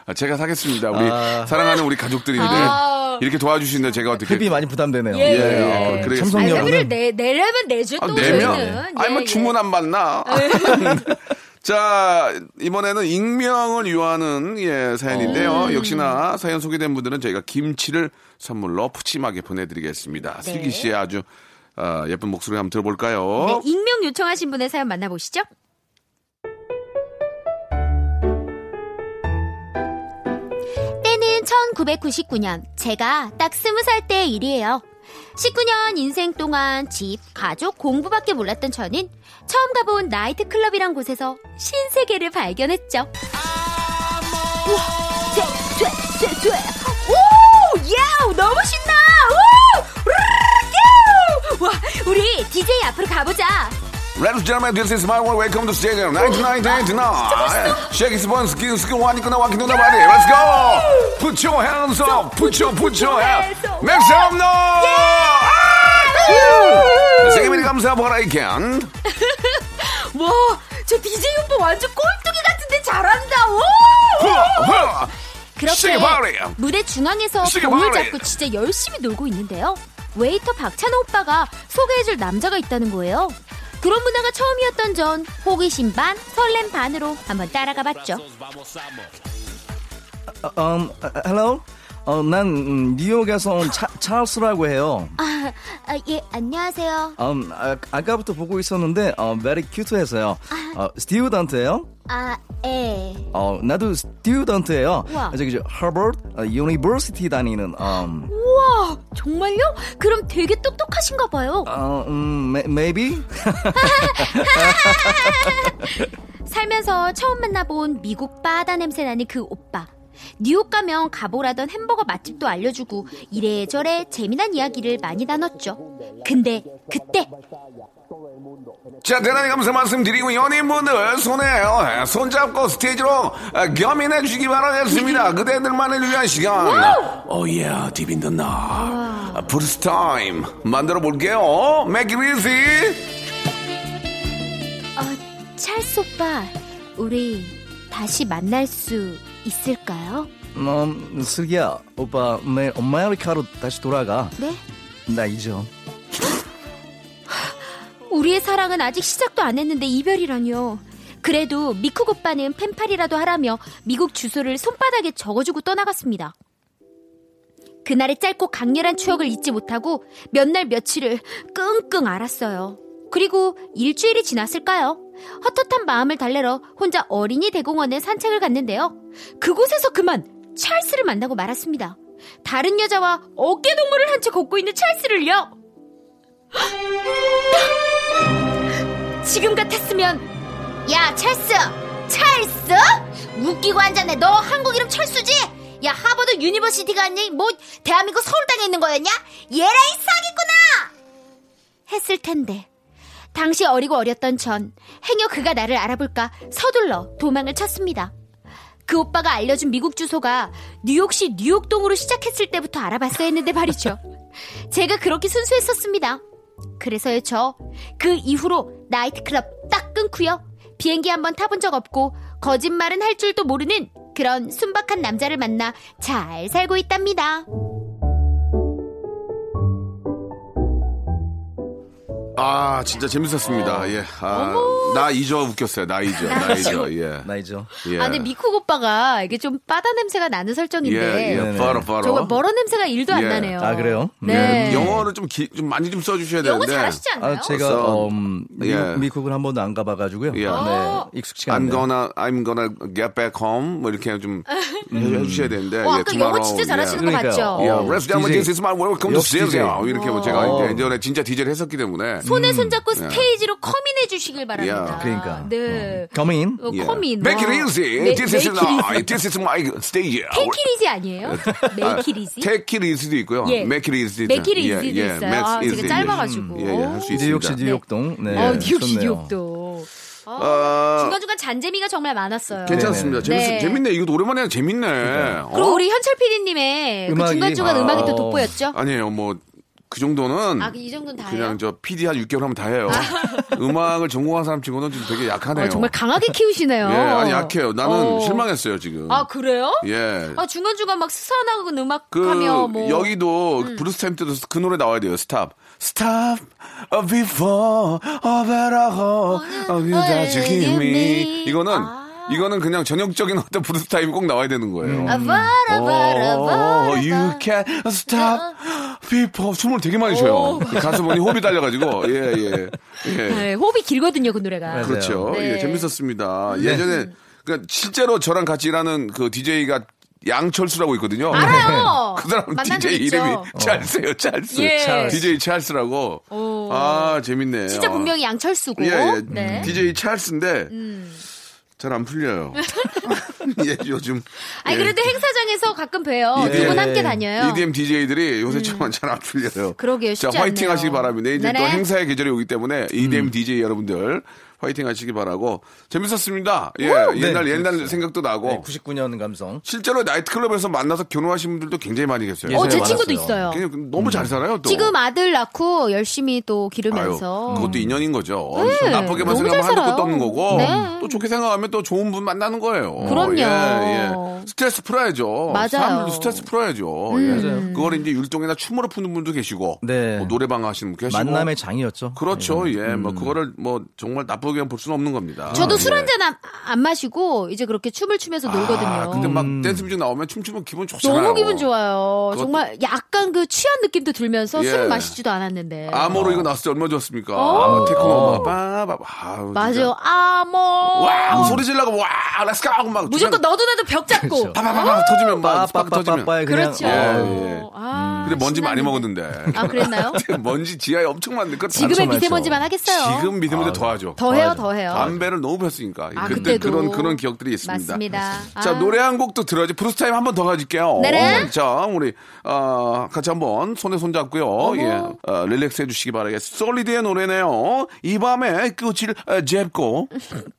S1: 아, 제가 사겠습니다. 우리
S3: 아.
S1: 사랑하는 우리 가족들인데
S2: 아.
S1: 이렇게 도와주시는데 제가 어떻게
S3: 회비 많이 부담되네요.
S2: 예, 예.
S1: 어,
S3: 예.
S1: 그래요.
S3: 삼성
S2: 아니,
S3: 여러분.
S2: 회비를 내, 내려면 내죠,
S1: 아,
S2: 또.
S1: 내면
S2: 저희는.
S1: 아니 뭐
S2: 예,
S1: 주문 안 받나? 자 이번에는 익명을 유하는 예 사연인데요.
S2: 음.
S1: 역시나 사연 소개된 분들은 저희가 김치를 선물로 푸짐하게 보내드리겠습니다.
S2: 네.
S1: 슬기 씨의 아주 어, 예쁜 목소리 한번 들어볼까요?
S2: 네, 익명 요청하신 분의 사연 만나보시죠. 때는 1999년, 제가 딱 20살 때의 일이에요. 19년 인생 동안 집, 가족, 공부밖에 몰랐던 저는 처음 가본 나이트클럽이란 곳에서 신세계를 발견했죠. 우와, 쇠, 쇠, 쇠, 쇠. 오, 야, 너무 신나! 오! 와, 우리 DJ 앞으로 가보자.
S1: Ladies and gentlemen, this is my one. Welcome to Stadium 1999. Shake his bones, skill, skill, one, gonna walk into the body. Let's go! Put your hands up, put your, put your hands. Make some noise! 세계민이 감사 보라이캔.
S2: 와, 저 DJ 오빠 완전 꼴뚜기 같은데 잘한다. 오! 그렇게. 무대 중앙에서 공을. 잡고 진짜 열심히 놀고 있는데요. 웨이터 박찬호 오빠가 소개해줄 남자가 있다는 거예요. 그런 문화가 처음이었던 전 호기심 반, 설렘 반으로 한번 따라가 봤죠.
S3: 어, um, hello? 어, 난 음, 뉴욕에서 온 차, 찰스라고 해요.
S2: 아, 아, 예, 안녕하세요.
S3: 음, 아, 아까부터 보고 있었는데 어, very cute해서요. 어, student예요?
S2: 아, 예.
S3: 어, 나도 student예요. 저기 저 하버드 어, university 다니는 음,
S2: 우와, 정말요? 그럼 되게 똑똑하신가 봐요.
S3: 어, 음, may- maybe?
S2: 살면서 처음 만나본 미국 바다 냄새 나는 그 오빠. 뉴욕 가면 가보라던 햄버거 맛집도 알려주고 이래저래 재미난 이야기를 많이 나눴죠. 근데 그때
S1: 자, 대단히 감사 말씀드리고 연인분들 손에 어, 손잡고 스테이지로 어, 겸인해 주시기 바라겠습니다. 그대들만을 위한 시간. Oh yeah, deep in the night. 브루스 타임 만들어 볼게요. Make it easy.
S2: 어, 찰스 오빠, 우리 다시 만날 수 있을까요?
S3: 음, 슬기야, 오빠 내일 아메리카로 다시 돌아가.
S2: 네?
S3: 나 잊어.
S2: 우리의 사랑은 아직 시작도 안 했는데 이별이라뇨. 그래도 미쿡 오빠는 펜팔이라도 하라며 미국 주소를 손바닥에 적어주고 떠나갔습니다. 그날의 짧고 강렬한 추억을 잊지 못하고 몇 날 며칠을 끙끙 앓았어요. 그리고 일주일이 지났을까요? 헛헛한 마음을 달래러 혼자 어린이 대공원에 산책을 갔는데요. 그곳에서 그만 찰스를 만나고 말았습니다. 다른 여자와 어깨 동무를 한 채 걷고 있는 찰스를요. 지금 같았으면 야 찰스! 찰스? 웃기고 앉았네. 너 한국 이름 철수지? 야 하버드 university가 아니 뭐 대한민국 서울 땅에 있는 거였냐? 얘라 이 사기꾼아 했을 텐데. 당시 어리고 어렸던 전 행여 그가 나를 알아볼까 서둘러 도망을 쳤습니다. 그 오빠가 알려준 미국 주소가 뉴욕시 뉴욕동으로 시작했을 때부터 알아봤어야 했는데 말이죠. 제가 그렇게 순수했었습니다 그래서요 저 그 이후로 나이트클럽 딱 끊고요 비행기 한번 타본 적 없고 거짓말은 할 줄도 모르는 그런 순박한 남자를 만나 잘 살고 있답니다.
S1: 아, 진짜 재밌었습니다. 예. 아, 나 잊어 웃겼어요. 나 잊어. 나 잊어. 예.
S3: 나 잊어.
S1: 예.
S2: 아 근데 미쿡 오빠가 이게 좀 바다 냄새가 나는 설정인데
S1: 예, 예. 바로, 바로.
S2: 정말 머런 냄새가 일도 안
S1: 예.
S2: 나네요.
S3: 아, 그래요?
S2: 네.
S1: 예, 영어를 좀, 기, 좀 많이 좀 써주셔야
S2: 영어
S1: 되는데.
S2: 잘하시지 않나요?
S3: 아, 제가 어, 음, 미국,
S1: 예.
S3: 미국은 한 번도 안 가봐가지고요.
S1: 예.
S3: 네, 익숙치가
S1: I'm
S3: 않네요.
S1: gonna, I'm gonna get back home. 뭐 이렇게 좀 해- 해주셔야 되는데.
S2: 어,
S1: 예,
S2: 아까 영어. 진짜 잘하시는
S1: 예.
S2: 것
S3: 그러니까요.
S2: 같죠?
S3: 어.
S1: 예, and gentlemen,
S3: DJ.
S1: this is my welcome to. Syria. 이렇게 뭐 제가
S3: 어.
S1: 예전에 진짜 DJ를 했었기 때문에.
S2: 손에 손잡고
S1: 예.
S2: 스테이지로 커민해 주시길 바랍니다.
S1: 야.
S3: 그러니까.
S2: 네.
S3: Come in.
S2: 어,
S1: 예.
S2: 커민.
S1: Make it
S2: 어.
S1: easy.
S2: 네,
S1: This is
S2: make it
S1: my,
S2: easy.
S1: this is my stage.
S2: 테이키리지 아니에요?
S1: Take it easy도 있고요.
S2: 예.
S1: Make it easy. 예, 예.
S2: 있어요.
S1: Make
S2: 아,
S1: it
S2: 제가
S1: easy.
S2: 짧아가지고.
S1: 예, 예, 할수 있습니다.
S3: 뉴욕시 뉴욕동. 네.
S2: 어, 뉴욕시
S3: 좋네요.
S2: 뉴욕도. 어,
S1: 어,
S2: 중간중간 잔재미가 정말 많았어요.
S1: 괜찮습니다. 재밌,
S2: 네.
S1: 재밌네. 이것도 오랜만에 재밌네.
S2: 그리고
S1: 어?
S2: 우리 현철 PD님의 그 중간중간
S3: 아,
S2: 음악이 또
S3: 어.
S2: 돋보였죠?
S1: 아니에요. 뭐 그 정도는
S2: 아, 이 정도는 다
S1: 그냥
S2: 해요?
S1: 저 PD 한 6개월 하면 다 해요. 음악을 전공한 사람 치고는 좀 되게 약하네요.
S2: 어, 정말 강하게 키우시네요.
S1: 예, 아니 약해요. 나는
S2: 어.
S1: 실망했어요 지금.
S2: 아, 그래요?
S1: 예.
S2: 아, 중간 중간 막 스산하고 음악
S1: 그
S2: 하며 뭐.
S1: 여기도
S2: 음.
S1: 브루스 타임 때도 그 노래 나와야 돼요. Stop. Stop before a better hope of you that you give me. 이거는
S2: 아.
S1: 이거는 그냥 전형적인 어떤 브루스 타임이 꼭 나와야 되는 거예요.
S2: 아, 바라, 바라, 바라.
S1: Oh, you can stop before 숨을 되게 많이 쉬어요. 그 가수분이 호흡이 달려가지고 예 예. 예.
S2: 네, 호흡이 길거든요, 그 노래가.
S3: 맞아요.
S1: 그렇죠.
S2: 네.
S1: 예, 재밌었습니다. 예전에 그러니까 실제로 저랑 같이 일하는 그 DJ가 양철수라고 있거든요.
S2: 알아요.
S1: 그 사람 DJ
S2: 있죠.
S1: 이름이 찰스예요, 찰스.
S2: 예.
S1: DJ 찰스라고.
S2: 오.
S1: 아, 재밌네.
S2: 진짜
S1: 아.
S2: 본명이 양철수고.
S1: 예, 예.
S2: 네. 음.
S1: DJ 찰스인데 잘안 풀려요. 예, 요즘
S2: 아니,
S1: 예.
S2: 그래도 행사장에서 가끔 봬요.
S1: 예.
S2: 두분 함께 다녀요.
S1: EDM DJ들이 요새 좀잘안 풀려요.
S2: 그러게요,
S1: 자, 화이팅
S2: 않네요.
S1: 하시기 바랍니다. 이제 또
S2: 네네.
S1: 행사의 계절이 오기 때문에 EDM DJ 여러분들 화이팅 하시기 바라고 재밌었습니다. 예,
S3: 네,
S1: 옛날 옛날
S3: 그렇죠.
S1: 생각도 나고
S3: 네, 99년 감성.
S1: 실제로 나이트클럽에서 만나서 결혼하신 분들도 굉장히 많이 계세요.
S2: 어, 제
S3: 많았어요.
S2: 친구도 있어요.
S1: 그냥 너무 잘 살아요. 또.
S2: 지금 아들 낳고 열심히 또
S1: 아유,
S2: 기르면서.
S1: 그것도 인연인 거죠.
S2: 네,
S1: 나쁘게만 생각하면
S2: 잘
S1: 한도 끝도. 없는 거고
S2: 네.
S1: 또 좋게 생각하면 또 좋은 분 만나는 거예요.
S2: 그럼요.
S1: 예, 예. 스트레스 풀어야죠.
S2: 맞아요. 음.
S1: 사람들도 스트레스 풀어야죠. 예. 그걸 이제 율동이나 춤으로 푸는 분도 계시고
S3: 네.
S1: 뭐 노래방 하시는 분 계시고
S3: 만남의 장이었죠.
S1: 그렇죠.
S3: 네.
S1: 예. 뭐 그거를 뭐 정말 나 쁘게 볼 수는 없는 겁니다.
S2: 저도 술
S1: 예.
S2: 한잔안 마시고 이제 그렇게 춤을 추면서 놀거든요.
S1: 아, 근데 막 댄스 뮤직 나오면 춤추면 기분 좋잖아요.
S2: 너무 기분 좋아요.
S1: 그것도-
S2: 정말 약간 그 취한 느낌도 들면서
S1: 예.
S2: 술을 마시지도 않았는데.
S1: 아모르 이거 나왔을 때 얼마나 좋았습니까?
S2: 어.
S1: 아모르 테크노 빠바바. 아우,
S2: 맞아요.
S1: 진짜.
S2: 아모르.
S1: 와, 소리 질러고 와, let's go 하고 막
S2: 무조건 너도 나도 벽 잡고.
S3: 그렇죠.
S1: 파파파파 터지면 막 스파크 터지면.
S3: 그냥
S2: 그렇죠.
S1: 예,
S3: 어,
S1: 예.
S2: 아,
S1: 근데 먼지 많이. 먹었는데.
S2: 아, 그랬나요?
S1: 먼지 지하에 엄청 많은데
S2: 지금의. 미세먼지만 하겠어요.
S1: 지금 미세먼지 더하죠.
S2: 더 해요, 더 해요.
S1: 담배를 너무 폈으니까.
S2: 아,
S1: 그때
S2: 그때도.
S1: 그런 그런 기억들이 있습니다.
S2: 맞습니다.
S1: 자
S2: 아.
S1: 노래 한 곡도 들어야지 브루스 타임 한 번 더 가질게요.
S2: 네네.
S1: 자 우리 어, 같이 한번 손에 손 잡고요. 예, 어, relax 해주시기 바라겠습니다. 솔리드의 노래네요. 이 밤에 끝을 어, 잡고.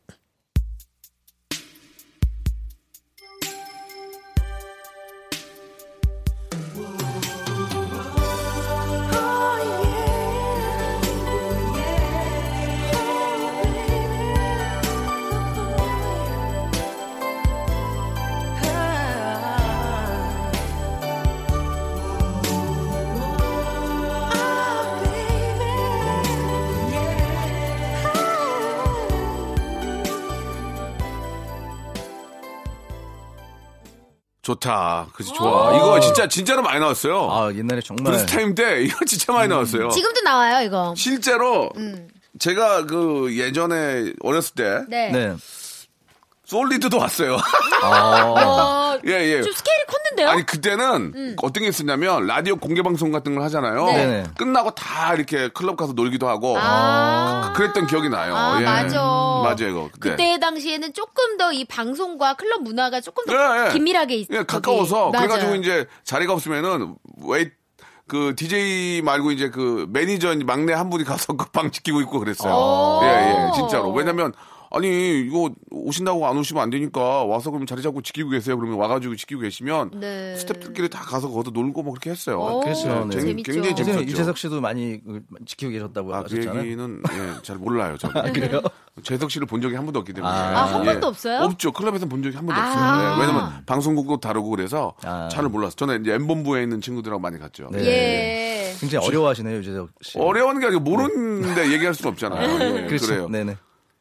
S1: 좋다. 그치 좋아. 이거 진짜 진짜로 많이 나왔어요.
S3: 아 옛날에 정말
S1: 브루스 타임 때 이거 진짜 많이 나왔어요.
S2: 지금도 나와요, 이거.
S1: 실제로 제가 그 예전에 어렸을 때
S2: 네.
S3: 네.
S1: 솔리드도 왔어요.
S2: 어,
S1: 예, 예.
S2: 좀 스케일이 컸는데요?
S1: 아니 그때는 어떤 게 있었냐면 라디오 공개 방송 같은 걸 하잖아요.
S2: 네.
S3: 네네.
S1: 끝나고 다 이렇게 클럽 가서 놀기도 하고
S2: 아.
S1: 그랬던 기억이 나요.
S2: 아,
S1: 예.
S2: 맞아.
S1: 맞아요, 이거. 그때.
S2: 그때 당시에는 조금 더 이 방송과 클럽 문화가 조금 더
S1: 예, 예.
S2: 긴밀하게 있
S1: 예, 가까워서
S2: 거기.
S1: 그래가지고
S2: 맞아요.
S1: 이제 자리가 없으면은 웨이 그 DJ 말고 이제 그 매니저 막내 한 분이 가서 그방 지키고 있고 그랬어요.
S2: 오.
S1: 예, 예, 진짜로. 왜냐면 아니 이거 오신다고 안 오시면 안 되니까 와서 그럼 자리 잡고 지키고 계세요. 그러면 와가지고 지키고 계시면
S2: 네.
S1: 스태프들끼리 다 가서 거기서 놀고 뭐 그렇게 했어요.
S2: 오,
S3: 그랬어요. 네.
S1: 쟁-
S2: 재밌죠.
S1: 굉장히 재밌었죠.
S3: 유재석 씨도 많이 그 지키고 계셨다고
S1: 아, 그
S3: 하셨잖아요.
S1: 얘기는 예, 잘 몰라요. 저는. 그래요? 재석 씨를 본 적이 한 번도 없기 때문에.
S3: 아,
S2: 한 번도 없어요?
S1: 없죠. 클럽에서 본 적이 한 번도
S2: 아.
S1: 없어요. 네, 왜냐면 방송국도 다르고 그래서
S3: 아.
S1: 잘 몰랐어요. 저는 이제 M본부에 있는 친구들하고 많이 갔죠.
S3: 네.
S2: 예.
S3: 굉장히 어려워하시네요 유재석 씨.
S1: 어려운 게 아니고 모르는데 얘기할 수는 없잖아요. 예,
S3: 그렇죠.
S1: 그래요.
S3: 네네.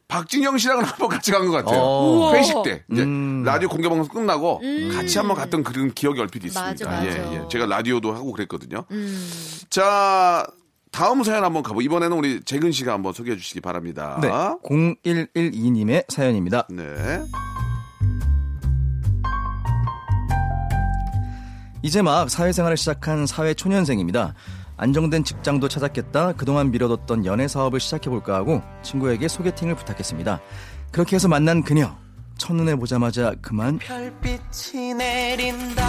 S1: 박진영 씨랑은 한번 같이 간 것 같아요.
S3: 어.
S1: 회식 때 이제
S3: 음.
S1: 라디오 공개 방송 끝나고 같이 한번 갔던 그런 기억이 얼핏 있습니다.
S2: 맞아, 맞아.
S1: 예, 예. 제가 라디오도 하고 그랬거든요.
S2: 음.
S1: 자, 다음 사연 한번 가보. 이번에는 우리 재근 씨가 한번 소개해 주시기 바랍니다.
S3: 네. 0112님의 사연입니다.
S1: 네.
S3: 이제 막 사회생활을 시작한 사회 초년생입니다. 안정된 직장도 찾았겠다. 그동안 미뤄뒀던 연애 사업을 시작해볼까 하고 친구에게 소개팅을 부탁했습니다. 그렇게 해서 만난 그녀. 첫눈에 보자마자 그만
S5: 별빛이 내린다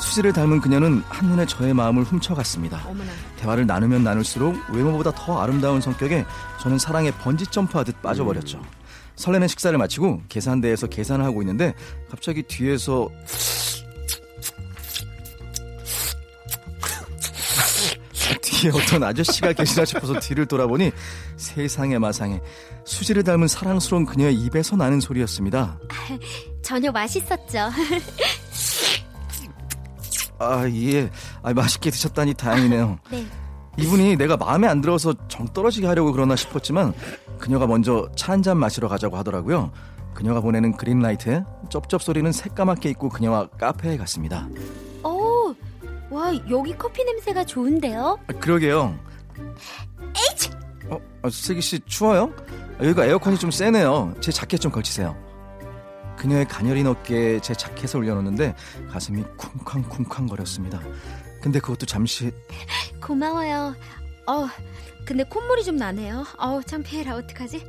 S3: 수지를 닮은 그녀는 한눈에 저의 마음을 훔쳐갔습니다.
S2: 어머나.
S3: 대화를 나누면 나눌수록 외모보다 더 아름다운 성격에 저는 사랑에 번지 점프하듯 빠져버렸죠. 설레는 식사를 마치고 계산대에서 계산을 하고 있는데 갑자기 뒤에서 뒤에 어떤 아저씨가 계시나 싶어서 뒤를 돌아보니 세상에 마상에 수지를 닮은 사랑스러운 그녀의 입에서 나는 소리였습니다.
S2: 저녁 맛있었죠.
S3: 아, 예. 아, 맛있게 드셨다니 다행이네요.
S2: 네.
S3: 이분이 내가 마음에 안 들어서 정 떨어지게 하려고 그러나 싶었지만 그녀가 먼저 차 한 잔 마시러 가자고 하더라고요. 그녀가 보내는 그린라이트에 쩝쩝 소리는 새까맣게 있고 그녀와 카페에 갔습니다.
S2: 오, 와 여기 커피 냄새가 좋은데요?
S3: 아, 그러게요.
S2: 에이치!
S3: 어, 어, 슬기 씨 추워요? 아, 여기가 에어컨이 좀 세네요. 제 자켓 좀 걸치세요. 그녀의 가녀린 어깨에 제 자켓을 올려놓는데 가슴이 쿵쾅쿵쾅 거렸습니다. 근데 그것도 잠시
S2: 고마워요. 어, 근데 콧물이 좀 나네요. 어우, 창피해라. 어떡하지?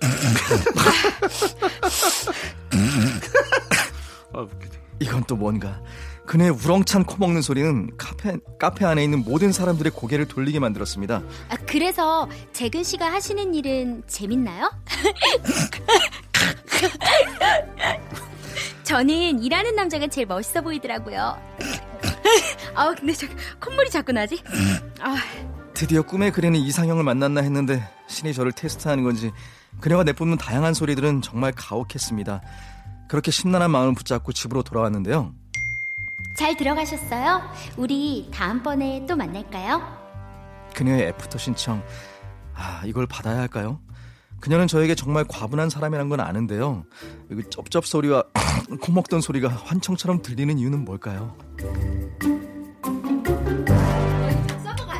S3: 이건 또 뭔가 그녀의 우렁찬 코 먹는 소리는 카페 카페 안에 있는 모든 사람들의 고개를 돌리게 만들었습니다.
S2: 아, 그래서 재근 씨가 하시는 일은 재밌나요? 저는 일하는 남자가 제일 멋있어 보이더라고요. 아, 근데 저 콧물이 자꾸 나지? 아,
S3: 드디어 꿈에 그리는 이상형을 만났나 했는데 신이 저를 테스트하는 건지 그녀가 내뿜는 다양한 소리들은 정말 가혹했습니다. 그렇게 심란한 마음을 붙잡고 집으로 돌아왔는데요.
S2: 잘 들어가셨어요? 우리 다음번에 또 만날까요?
S3: 그녀의 애프터 신청. 아, 이걸 받아야 할까요? 그녀는 저에게 정말 과분한 사람이란 건 아는데요. 이 쩝쩝 소리와 코 먹던 소리가 환청처럼 들리는 이유는 뭘까요?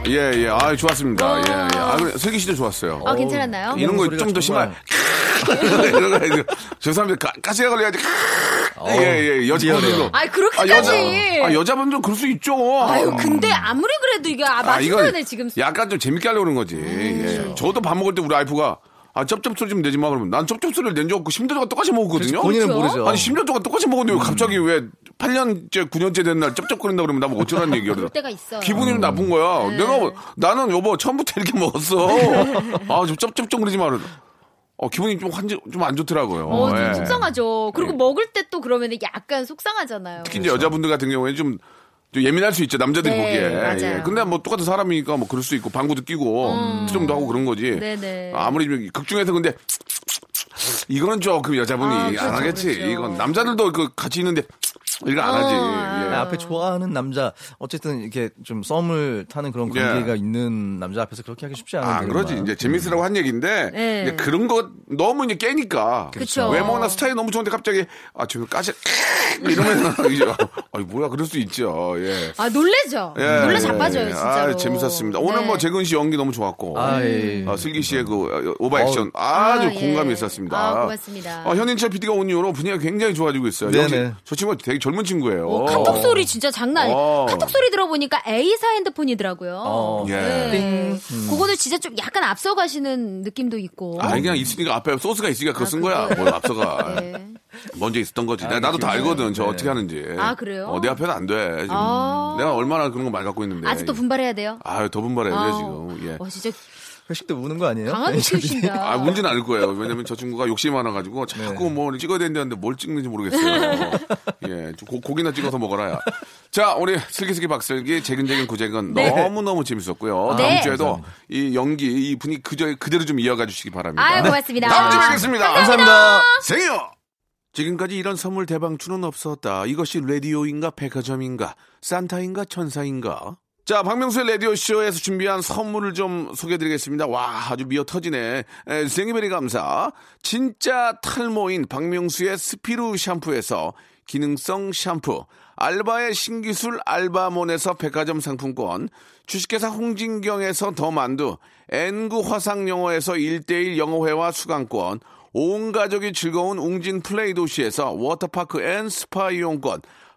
S1: 예, 예. 아, 좋았습니다. 예, 예. 아, 그래, 슬기 씨도 좋았어요.
S2: 아, 괜찮았나요?
S1: 이런 거 좀더 심할.
S3: 정말-
S1: 이런 거 해야지. 저 사람들 가, 가시가 걸려야지. 예, 예. 여자분들도.
S2: 아, 그렇게까지.
S1: 여자, 아, 여자 분들은 그럴 수 있죠.
S2: 아유, 근데 아무리 그래도 이게 아,
S1: 아,
S2: 거네 지금.
S1: 약간 좀 재밌게 하려고 그런 거지. 예. 저도 밥 먹을 때 우리 와이프가 아, 쩝쩝 소리 좀 내지 마. 그러면 난 쩝쩝 소리를 낸 적 없고 10년 동안 똑같이 먹었거든요.
S3: 본인은
S2: 그렇죠?
S3: 모르죠.
S1: 아니, 10년 동안 똑같이 먹었는데 왜 갑자기 왜 8년째, 9년째 된 날 쩝쩝거린다 그러면 나뭐 어쩌라는 얘기야.
S2: 그럴 때가 있어요.
S1: 기분이 좀 나쁜 거야. 내가 뭐- 나는 여보 처음부터 이렇게 먹었어. 아, 좀 쩝쩝쩝 그러지 마. 어, 기분이 좀 환지, 좀 안 좋더라고요.
S2: 어, 좀
S1: 예.
S2: 속상하죠. 그리고
S1: 예.
S2: 먹을 때 또 그러면 약간 속상하잖아요.
S1: 특히 이제 여자분들 같은 경우에는 좀, 좀 예민할 수 있죠. 남자들이
S2: 네,
S1: 보기에.
S2: 맞아요. 음.
S1: 예. 근데 뭐 똑같은 사람이니까 뭐 그럴 수 있고 방구도 끼고 수정도 하고 그런 거지.
S2: 네네.
S1: 아무리 좀 극중에서 근데 이거는 조금 여자분이
S2: 아, 그렇죠,
S1: 안 하겠지.
S2: 그렇죠.
S1: 이건 남자들도 그 같이 있는데 이거 안 하지.
S2: 어,
S1: 예.
S3: 앞에 좋아하는 남자 어쨌든 이렇게 좀 썸을 타는 그런
S1: 예.
S3: 관계가 있는 남자 앞에서 그렇게 하기 쉽지 않은데
S1: 아, 그러지. 이제 재밌으라고 한 얘기인데,
S2: 네.
S1: 그런 거 너무 이제 깨니까.
S2: 그쵸.
S1: 외모나 스타일이 너무 좋은데 갑자기, 아, 지금 까지, 이러면, 이제, 아니, 뭐야, 그럴 수 있죠. 예.
S2: 아, 놀래죠?
S1: 예,
S2: 놀래
S1: 예,
S2: 자빠져요,
S1: 예.
S2: 진짜로.
S1: 아, 재밌었습니다. 오늘
S2: 네.
S1: 뭐 재근 씨 연기 너무 좋았고.
S3: 아, 예.
S1: 아, 슬기 씨의 그 오버 액션
S2: 아,
S1: 아주
S2: 예.
S1: 공감이 있었습니다.
S2: 아, 고맙습니다.
S1: 아, 현인철 PD가 온 이후로 분위기가 굉장히 좋아지고 있어요.
S3: 네네.
S1: 저 친구가 되게 젊은 친구예요.
S2: 어, 카톡 소리 진짜 장난 아니에요.
S1: 어.
S2: 카톡 소리 들어보니까 A사 핸드폰이더라고요.
S3: 어.
S1: 예.
S2: 네. 그거는 진짜 좀 약간 앞서가시는 느낌도 있고.
S1: 아, 그냥 있으니까 앞에 소스가 있으니까 그거
S2: 아,
S1: 쓴 거야. 뭘 앞서가.
S2: 네.
S1: 먼저 있었던 거지. 내가 나도 다 알거든. 저 어떻게 하는지.
S2: 아, 그래요?
S1: 어, 내 앞에는 안 돼. 지금.
S2: 아.
S1: 내가 얼마나 그런 거 많이 갖고 있는데.
S2: 아직도 분발해야 돼요.
S1: 아유, 더 분발해야 돼,
S2: 아,
S1: 지금. 예.
S2: 어, 진짜
S3: 회식 때 우는 거 아니에요?
S2: 강하게 키우신다.
S1: 아, 문제는 않을 거예요. 왜냐면 저 친구가 욕심이 많아가지고 자꾸 뭐 찍어야 된다는데 뭘 찍는지 모르겠어요. 예, 좀 고, 고기나 찍어서 먹어라. 야. 자, 우리 슬기슬기 박슬기 재근재근 구재근 너무너무 재밌었고요.
S2: 네.
S1: 다음 주에도 이 연기, 이 분위기 그저, 그대로 좀 이어가 주시기 바랍니다.
S2: 아유, 고맙습니다.
S1: 다음 주에 뵙겠습니다.
S3: 감사합니다.
S1: 생요! 지금까지 이런 선물 대방출은 없었다. 이것이 라디오인가 백화점인가 산타인가 천사인가? 자, 박명수의 라디오쇼에서 준비한 선물을 좀 소개해드리겠습니다. 와, 아주 미어 터지네. 에, 생이베리 감사. 진짜 탈모인 박명수의 스피루 샴푸에서 기능성 샴푸. 알바의 신기술 알바몬에서 백화점 상품권. 주식회사 홍진경에서 더 만두. N구 화상영어에서 1대1 영어회화 수강권. 온 가족이 즐거운 웅진 플레이 도시에서 워터파크 and 스파 이용권.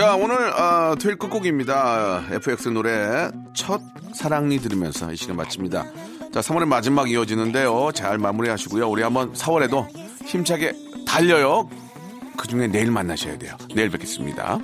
S1: 자, 오늘, 아, 토요일 끝곡입니다. FX 노래, 첫 사랑니 들으면서 이 시간 마칩니다. 자, 3월의 마지막 이어지는데요. 잘 마무리 하시고요. 우리 한번 4월에도 힘차게 달려요. 그 중에 내일 만나셔야 돼요. 내일 뵙겠습니다.